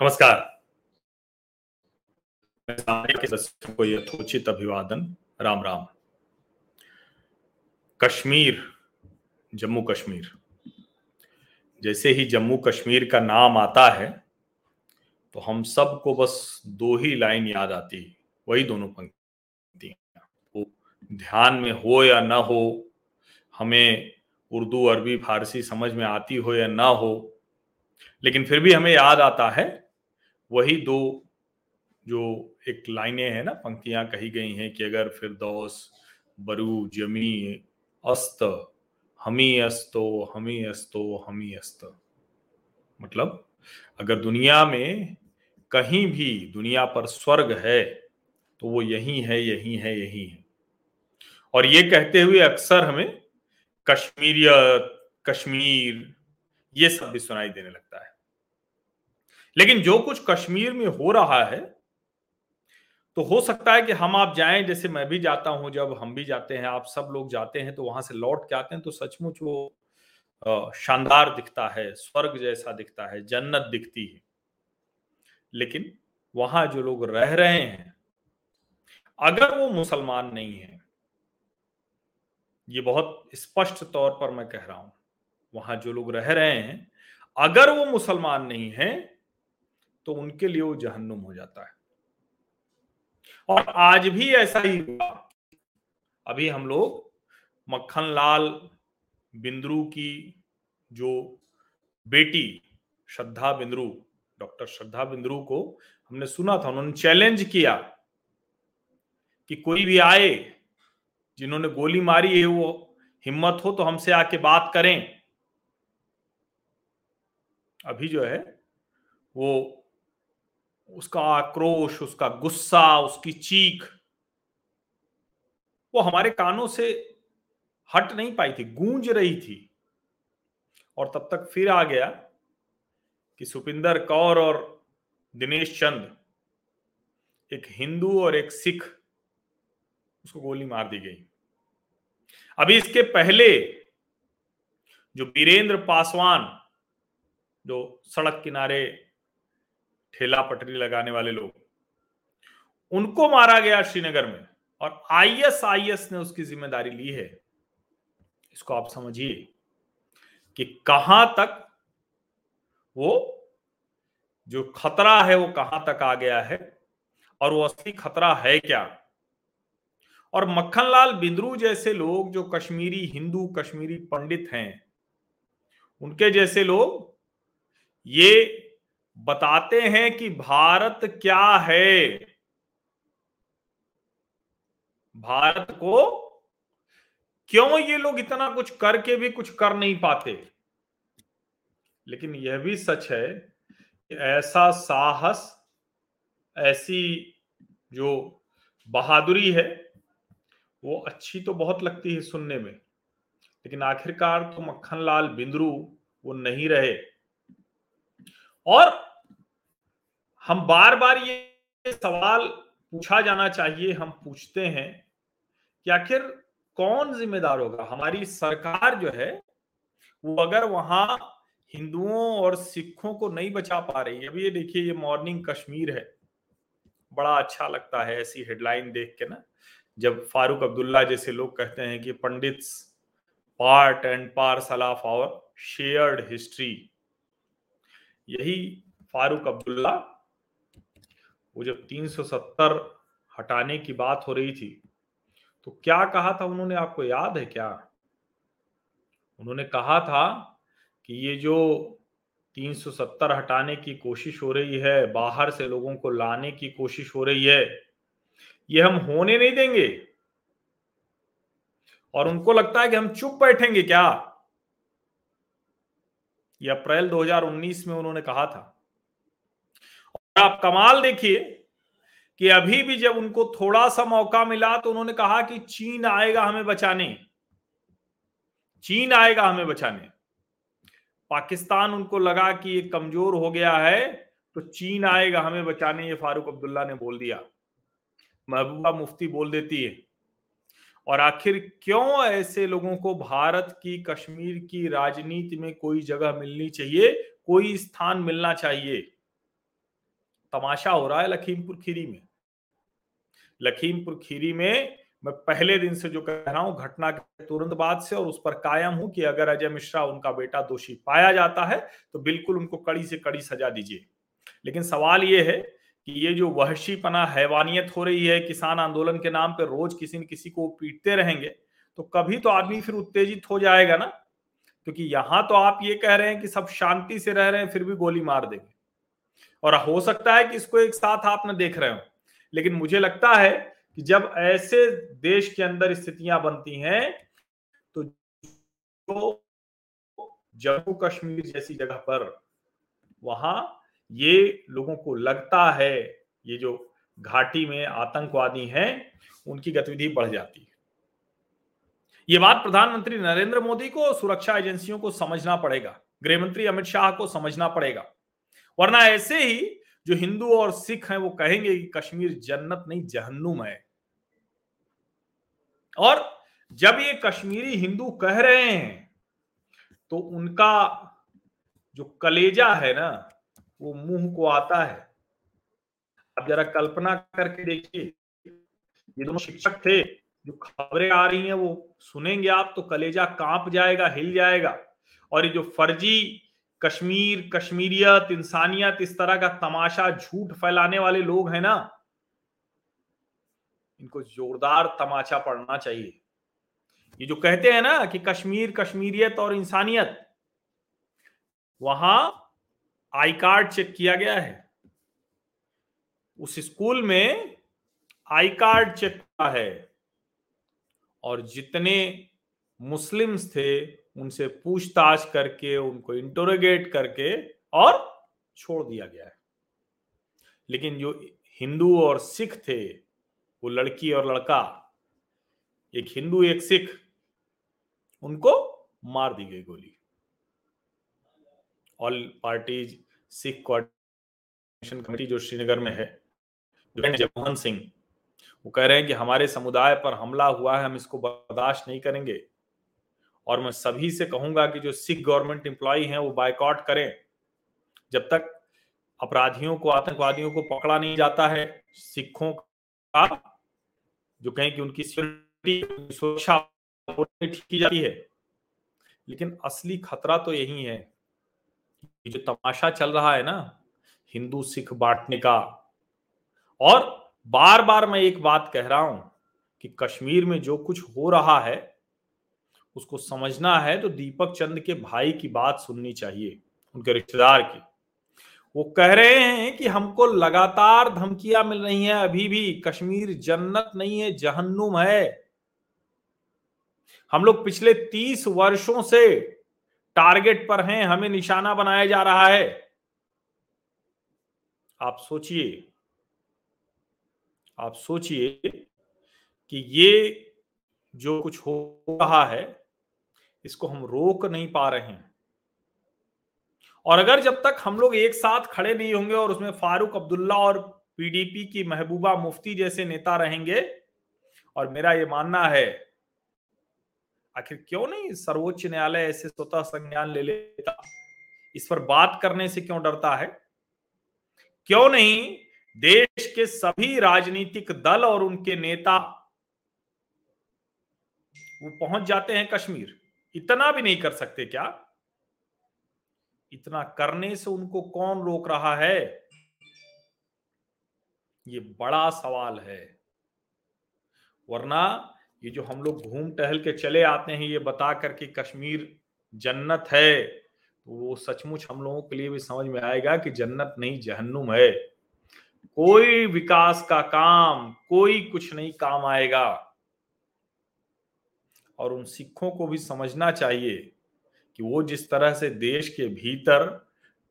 नमस्कार। को यथोचित अभिवादन? राम राम। कश्मीर, जम्मू कश्मीर। जैसे ही जम्मू कश्मीर का नाम आता है तो हम सबको बस दो ही लाइन याद आती, वही दोनों पंक्ति वो ध्यान में हो या ना हो, हमें उर्दू, अरबी, फारसी समझ में आती हो या ना हो, लेकिन फिर भी हमें याद आता है वही दो जो एक लाइनें हैं ना, पंक्तियाँ कही गई हैं कि अगर फिर दोस बरू जमी अस्त, हमी अस्तो हमी अस्तो, हमी अस्त। मतलब अगर दुनिया में कहीं भी दुनिया पर स्वर्ग है तो वो यही है यही है यही है। और ये कहते हुए अक्सर हमें कश्मीरियत, कश्मीर, ये सब भी सुनाई देने लगता है। लेकिन जो कुछ कश्मीर में हो रहा है तो हो सकता है कि हम आप जाएँ, जैसे मैं भी जाता हूँ, जब हम भी जाते हैं, आप सब लोग जाते हैं तो वहाँ से लौट के आते हैं तो सचमुच वो शानदार दिखता है, स्वर्ग जैसा दिखता है, जन्नत दिखती है। लेकिन वहाँ जो लोग रह रहे हैं, अगर वो मुसलमान नहीं है, ये बहुत स्पष्ट तौर पर मैं कह रहा हूँ, वहाँ जो लोग रह रहे हैं, अगर वो मुसलमान नहीं है तो उनके लिए वो जहन्नुम हो जाता है। और आज भी ऐसा ही हुआ। अभी हम लोग मक्खन लाल बिंद्रू की जो बेटी श्रद्धा बिंद्रू, डॉक्टर श्रद्धा बिंद्रू को हमने सुना था, उन्होंने चैलेंज किया कि कोई भी आए जिन्होंने गोली मारी है, वो हिम्मत हो तो हमसे आके बात करें। अभी जो है, वो उसका आक्रोश, उसका गुस्सा, उसकी चीख, वो हमारे कानों से हट नहीं पाई थी, गूंज रही थी। और तब तक फिर आ गया कि सुपिंदर कौर और दिनेश चंद, एक हिंदू और एक सिख, उसको गोली मार दी गई। अभी इसके पहले जो वीरेंद्र पासवान, जो सड़क किनारे ठेला पटरी लगाने वाले लोग। उनको मारा गया श्रीनगर में और आईएसआईएस ने उसकी ज़िम्मेदारी ली है। इसको आप समझिए कि कहाँ तक वो जो खतरा है, वो कहाँ तक आ गया है और वो असली खतरा है क्या? और मक्खनलाल बिंद्रू जैसे लोग जो कश्मीरी हिंदू, कश्मीरी पंडित हैं, उनके जैसे लोग ये बताते हैं कि भारत क्या है। भारत को क्यों ये लोग इतना कुछ करके भी कुछ कर नहीं पाते? लेकिन यह भी सच है कि ऐसा साहस, ऐसी जो बहादुरी है, वो अच्छी तो बहुत लगती है सुनने में, लेकिन आखिरकार तो मक्खन लाल बिंद्रू वो नहीं रहे। और हम बार बार ये सवाल पूछा जाना चाहिए, हम पूछते हैं कि आखिर कौन जिम्मेदार होगा? हमारी सरकार जो है, वो अगर वहाँ हिंदुओं और सिखों को नहीं बचा पा रही है, अभी ये देखिए, ये मॉर्निंग कश्मीर है, बड़ा अच्छा लगता है ऐसी हेडलाइन देख के ना, जब फारूक अब्दुल्ला जैसे लोग कहते हैं कि pandit part and parcel of our shared history यही फारूक अब्दुल्ला वो जब 370 हटाने की बात हो रही थी तो क्या कहा था उन्होंने? आपको याद है क्या? उन्होंने कहा था कि ये जो 370 हटाने की कोशिश हो रही है, बाहर से लोगों को लाने की कोशिश हो रही है, ये हम होने नहीं देंगे। और उनको लगता है कि हम चुप बैठेंगे क्या? ये अप्रैल 2019 में उन्होंने कहा था। और आप कमाल देखिए कि अभी भी जब उनको थोड़ा सा मौका मिला तो उन्होंने कहा कि चीन आएगा हमें बचाने। चीन आएगा हमें बचाने। पाकिस्तान उनको लगा कि ये कमज़ोर हो गया है तो चीन आएगा हमें बचाने, ये फारूक अब्दुल्ला ने बोल दिया। महबूबा मुफ्ती बोल देती है। और आखिर क्यों ऐसे लोगों को भारत की कश्मीर की राजनीति में कोई जगह मिलनी चाहिए, कोई स्थान मिलना चाहिए? तमाशा हो रहा है लखीमपुर खीरी में। लखीमपुर खीरी में मैं पहले दिन से जो कह रहा हूँ, घटना के तुरंत बाद से और उस पर कायम हूँ कि अगर अजय मिश्रा उनका बेटा दोषी पाया जाता है तो बिल्कुल उनको कड़ी से कड़ी सजा दीजिए। लेकिन सवाल ये है कि ये जो वहशीपना हैवानियत हो रही है किसान आंदोलन के नाम पे रोज किसी न किसी को पीटते रहेंगे तो कभी तो आदमी फिर उत्तेजित हो जाएगा ना? क्योंकि यहाँ तो आप ये कह रहे हैं कि सब शांति से रह रहे हैं, फिर भी गोली मार देंगे। और हो सकता है कि इसको एक साथ आप न देख रहे हो, लेकिन मुझे लगता है कि जब ऐसे देश के अंदर स्थितियाँ बनती हैं तो जम्मू कश्मीर जैसी जगह पर, वहाँ ये लोगों को लगता है, ये जो घाटी में आतंकवादी हैं, उनकी गतिविधि बढ़ जाती है। ये बात प्रधानमंत्री नरेंद्र मोदी को सुरक्षा एजेंसियों को समझना पड़ेगा, गृहमंत्री अमित शाह को समझना पड़ेगा। वरना ऐसे ही जो हिंदू और सिख हैं, वो कहेंगे कि कश्मीर जन्नत नहीं, जहन्नुम है। और जब ये कश्मीरी हिंदू कह रहे हैं तो उनका जो कलेजा है ना वो मुँह को आता है। अब जरा कल्पना करके देखिए, ये दोनों शिक्षक थे, जो खबरें आ रही हैं वो सुनेंगे आप तो कलेजा काँप जाएगा, हिल जाएगा। और ये जो फर्जी, कश्मीर, कश्मीरियत, इंसानियत, इस तरह का तमाशा, झूठ फैलाने वाले लोग हैं ना, इनको जोरदार तमाचा पड़ना चाहिए। ये जो कहते हैं ना कि कश्मीर, कश्मीरियत और इंसानियत, वहाँ आई कार्ड चेक किया गया है। उस स्कूल में आई कार्ड चेक किया है और जितने मुस्लिम्स थे, उनसे पूछताछ करके, उनको इंटोरोगेट करके और छोड़ दिया गया है। लेकिन जो हिंदू और सिख थे, वो लड़की और लड़का, एक हिंदू, एक सिख, उनको मार दी गई गोली। All parties Sikh coordination committee जो श्रीनगर में है जगमोहन सिंह, वो कह रहे हैं कि हमारे समुदाय पर हमला हुआ है, हम इसको बर्दाश्त नहीं करेंगे। और मैं सभी से कहूँगा कि जो सिख गवर्नमेंट एम्प्लॉय हैं, वो बाइकआउट करें। जब तक अपराधियों को, आतंकवादियों को पकड़ा नहीं जाता है, सिखों का, जो कहें कि उनकी सुरक्षा की जाती है। लेकिन असली खतरा तो यही है जो तमाशा चल रहा है ना, हिंदू सिख बांटने का। और बार बार मैं एक बात कह रहा हूँ कि कश्मीर में जो कुछ हो रहा है, उसको समझना है तो दीपक चंद के भाई की बात सुननी चाहिए, उनके रिश्तेदार की। वो कह रहे हैं कि हमको लगातार धमकियाँ मिल रही हैं, अभी भी कश्मीर जन्नत नहीं है, जहन्नुम है। हम लोग पिछले तीस वर्षों से टारगेट पर हैं, हमें निशाना बनाया जा रहा है। आप सोचिए आप सोचिए कि ये जो कुछ हो रहा है, इसको हम रोक नहीं पा रहे हैं। और अगर जब तक हम लोग एक साथ खड़े नहीं होंगे और उसमें फारूक अब्दुल्ला और पीडीपी की महबूबा मुफ्ती जैसे नेता रहेंगे, और मेरा ये मानना है आखिर क्यों नहीं सर्वोच्च न्यायालय ऐसे स्वतः संज्ञान ले लेता? इस पर बात करने से क्यों डरता है? क्यों नहीं देश के सभी राजनीतिक दल और उनके नेता वो पहुँच जाते हैं कश्मीर? इतना भी नहीं कर सकते क्या? इतना करने से उनको कौन रोक रहा है? ये बड़ा सवाल है। वरना ये जो हम लोग घूम टहल के चले आते हैं, ये बता करके कश्मीर जन्नत है तो वो सचमुच हम लोगों के लिए भी समझ में आएगा कि जन्नत नहीं, जहन्नुम है। कोई विकास का काम, कोई कुछ नहीं काम आएगा। और उन सिखों को भी समझना चाहिए कि वो जिस तरह से देश के भीतर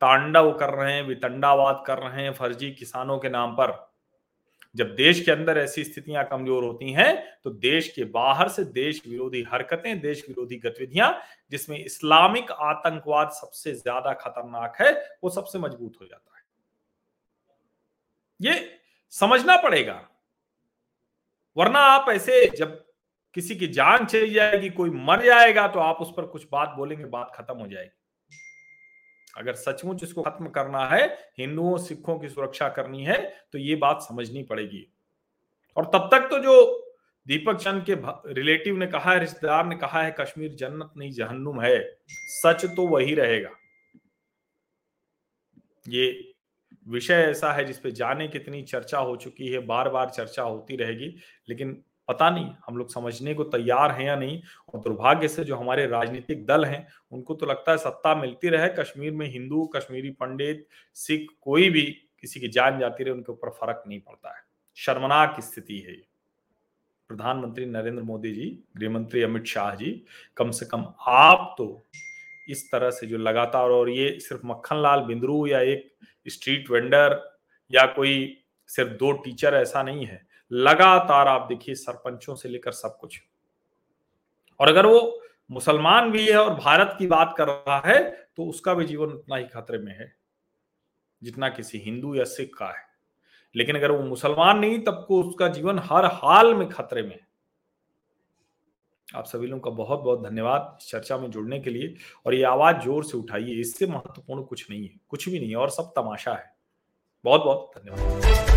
तांडव कर रहे हैं, वितंडावाद कर रहे हैं फर्जी किसानों के नाम पर जब देश के अंदर ऐसी स्थितियाँ कमज़ोर होती हैं तो देश के बाहर से देश विरोधी हरकतें, देश विरोधी गतिविधियाँ, जिसमें इस्लामिक आतंकवाद सबसे ज़्यादा खतरनाक है, वो सबसे मज़बूत हो जाता है। ये समझना पड़ेगा। वरना आप ऐसे जब किसी की जान चली जाएगी, कोई मर जाएगा तो आप उस पर कुछ बात बोलेंगे, बात खत्म हो जाएगी। अगर सचमुच इसको खत्म करना है, हिंदुओं, सिखों की सुरक्षा करनी है तो ये बात समझनी पड़ेगी। और तब तक तो जो दीपक चंद के रिलेटिव ने कहा है, रिश्तेदार ने कहा है, कश्मीर जन्नत नहीं, जहन्नुम है। सच तो वही रहेगा। ये विषय ऐसा है जिसपे जाने कितनी चर्चा हो चुकी है बार बार चर्चा होती रहेगी, लेकिन पता नहीं, हम लोग समझने को तैयार हैं या नहीं और दुर्भाग्य से जो हमारे राजनीतिक दल हैं, उनको तो लगता है सत्ता मिलती रहे, कश्मीर में हिंदू, कश्मीरी पंडित, सिख कोई भी किसी की जान जाती रहे, उनके ऊपर फ़र्क नहीं पड़ता है। शर्मनाक स्थिति है प्रधानमंत्री नरेंद्र मोदी जी, गृहमंत्री अमित शाह जी, कम से कम आप तो इस तरह से जो लगातार और ये सिर्फ़ मक्खन लाल बिंद्रू या एक स्ट्रीट वेंडर या कोई सिर्फ़ दो टीचर, ऐसा नहीं है। लगातार आप देखिए सरपंचों से लेकर सब कुछ। और अगर वो मुसलमान भी है और भारत की बात कर रहा है तो उसका भी जीवन उतना ही खतरे में है, जितना किसी हिंदू या सिख का है। लेकिन अगर वो मुसलमान नहीं, तब को उसका जीवन हर हाल में खतरे में है। आप सभी लोगों का बहुत बहुत धन्यवाद चर्चा में जुड़ने के लिए। और ये आवाज़ ज़ोर से उठाइए, इससे महत्वपूर्ण कुछ नहीं है, कुछ भी नहीं है और सब तमाशा है। बहुत बहुत धन्यवाद।